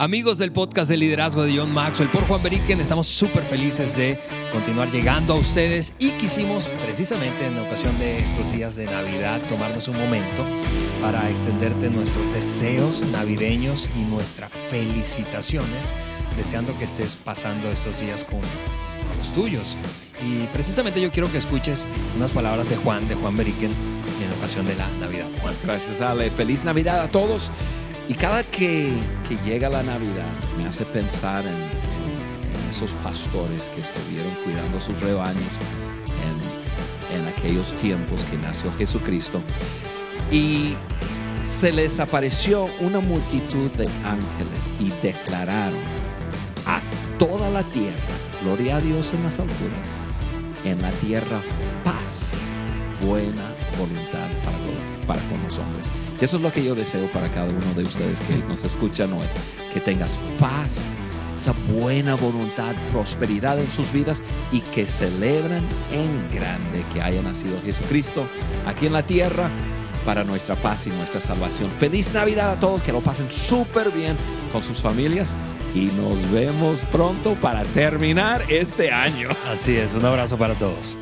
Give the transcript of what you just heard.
Amigos del podcast de liderazgo de John Maxwell por Juan Beriken, estamos súper felices de continuar llegando a ustedes y quisimos precisamente en ocasión de estos días de Navidad tomarnos un momento para extenderte nuestros deseos navideños y nuestras felicitaciones, deseando que estés pasando estos días con los tuyos. Y precisamente yo quiero que escuches unas palabras de Juan, de Juan Beriken, en ocasión de la Navidad. Juan. Gracias, Ale. Feliz Navidad a todos. Y cada que, llega la Navidad me hace pensar en, esos pastores que estuvieron cuidando sus rebaños en, en aquellos tiempos que nació Jesucristo. Y se les apareció una multitud de ángeles y declararon a toda la tierra, gloria a Dios en las alturas, en la tierra paz, buena voluntad para con, para con los hombres. Y eso es lo que yo deseo para cada uno de ustedes que nos escuchan hoy, que tengas paz, esa buena voluntad, prosperidad en sus vidas y que celebren en grande que haya nacido Jesucristo aquí en la tierra para nuestra paz y nuestra salvación. Feliz Navidad a todos, que lo pasen súper bien con sus familias y nos vemos pronto para terminar este año. Así es, un abrazo para todos.